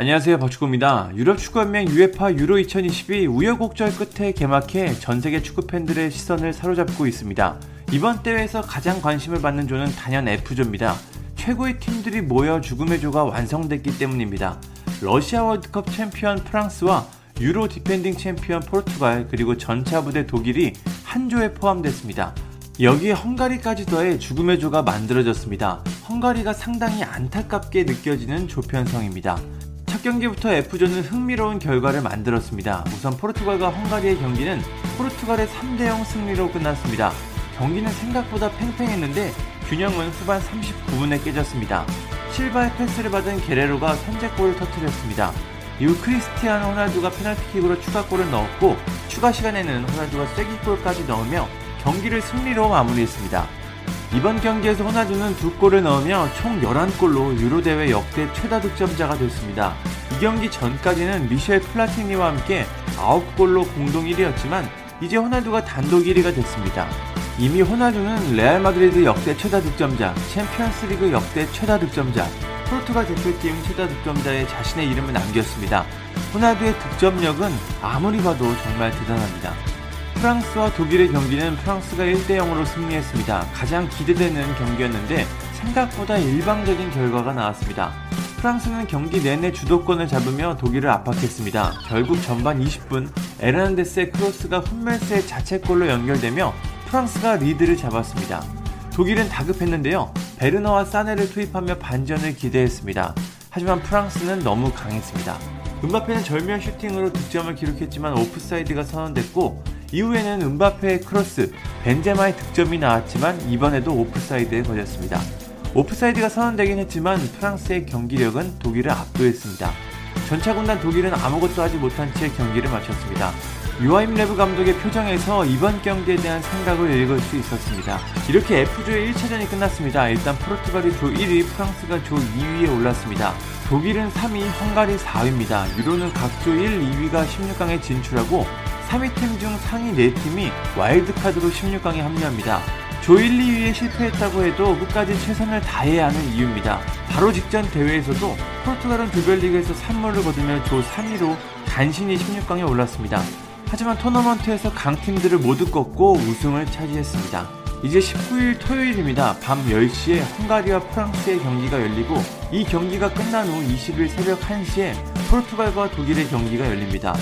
안녕하세요 박축구입니다. 유럽 축구연맹 UEFA 유로 2020이 우여곡절 끝에 개막해 전 세계 축구 팬들의 시선을 사로잡고 있습니다. 이번 대회에서 가장 관심을 받는 조는 단연 F조입니다. 최고의 팀들이 모여 죽음의 조가 완성됐기 때문입니다. 러시아 월드컵 챔피언 프랑스와 유로 디펜딩 챔피언 포르투갈 그리고 전차 부대 독일이 한 조에 포함됐습니다. 여기에 헝가리까지 더해 죽음의 조가 만들어졌습니다. 헝가리가 상당히 안타깝게 느껴지는 조편성입니다. 첫 경기부터 F조는 흥미로운 결과를 만들었습니다. 우선 포르투갈과 헝가리의 경기는 포르투갈의 3대0 승리로 끝났습니다. 경기는 생각보다 팽팽했는데 균형은 후반 39분에 깨졌습니다. 실바의 패스를 받은 게레로가 선제골을 터뜨렸습니다. 이후 크리스티아노 호날두가 페널티킥으로 추가골을 넣었고 추가 시간에는 호날두가 쐐기골까지 넣으며 경기를 승리로 마무리했습니다. 이번 경기에서 호날두는 두 골을 넣으며 총 11골로 유로대회 역대 최다 득점자가 됐습니다. 이 경기 전까지는 미셸 플라티니와 함께 9골로 공동 1위였지만 이제 호날두가 단독 1위가 됐습니다. 이미 호날두는 레알 마드리드 역대 최다 득점자, 챔피언스리그 역대 최다 득점자, 포르투갈 대표팀 최다 득점자에 자신의 이름을 남겼습니다. 호날두의 득점력은 아무리 봐도 정말 대단합니다. 프랑스와 독일의 경기는 프랑스가 1대 0으로 승리했습니다. 가장 기대되는 경기였는데 생각보다 일방적인 결과가 나왔습니다. 프랑스는 경기 내내 주도권을 잡으며 독일을 압박했습니다. 결국 전반 20분 에르난데스의 크로스가 훈멜스의 자책골로 연결되며 프랑스가 리드를 잡았습니다. 독일은 다급했는데요. 베르너와 사네를 투입하며 반전을 기대했습니다. 하지만 프랑스는 너무 강했습니다. 음바페는 절묘한 슈팅으로 득점을 기록했지만 오프사이드가 선언됐고 이후에는 음바페의 크로스, 벤제마의 득점이 나왔지만 이번에도 오프사이드에 걸렸습니다. 오프사이드가 선언되긴 했지만 프랑스의 경기력은 독일을 압도했습니다. 전차군단 독일은 아무것도 하지 못한 채 경기를 마쳤습니다. 요아힘 뢰브 감독의 표정에서 이번 경기에 대한 생각을 읽을 수 있었습니다. 이렇게 F조의 1차전이 끝났습니다. 일단 포르투갈이 조 1위, 프랑스가 조 2위에 올랐습니다. 독일은 3위, 헝가리 4위입니다. 유로는 각 조 1, 2위가 16강에 진출하고 3위 팀 중 상위 4팀이 와일드카드로 16강에 합류합니다. 조 1, 2위에 실패했다고 해도 끝까지 최선을 다해야 하는 이유입니다. 바로 직전 대회에서도 포르투갈은 조별리그에서 3무를 거두며 조 3위로 간신히 16강에 올랐습니다. 하지만 토너먼트에서 강팀들을 모두 꺾고 우승을 차지했습니다. 이제 19일 토요일입니다. 밤 10시에 헝가리와 프랑스의 경기가 열리고 이 경기가 끝난 후 20일 새벽 1시에 포르투갈과 독일의 경기가 열립니다.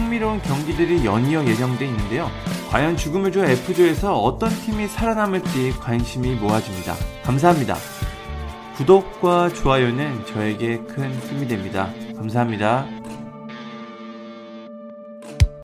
흥미로운 경기들이 연이어 예정돼 있는데요. 과연 죽음을 줘 F조에서 어떤 팀이 살아남을지 관심이 모아집니다. 감사합니다. 구독과 좋아요는 저에게 큰 힘이 됩니다. 감사합니다.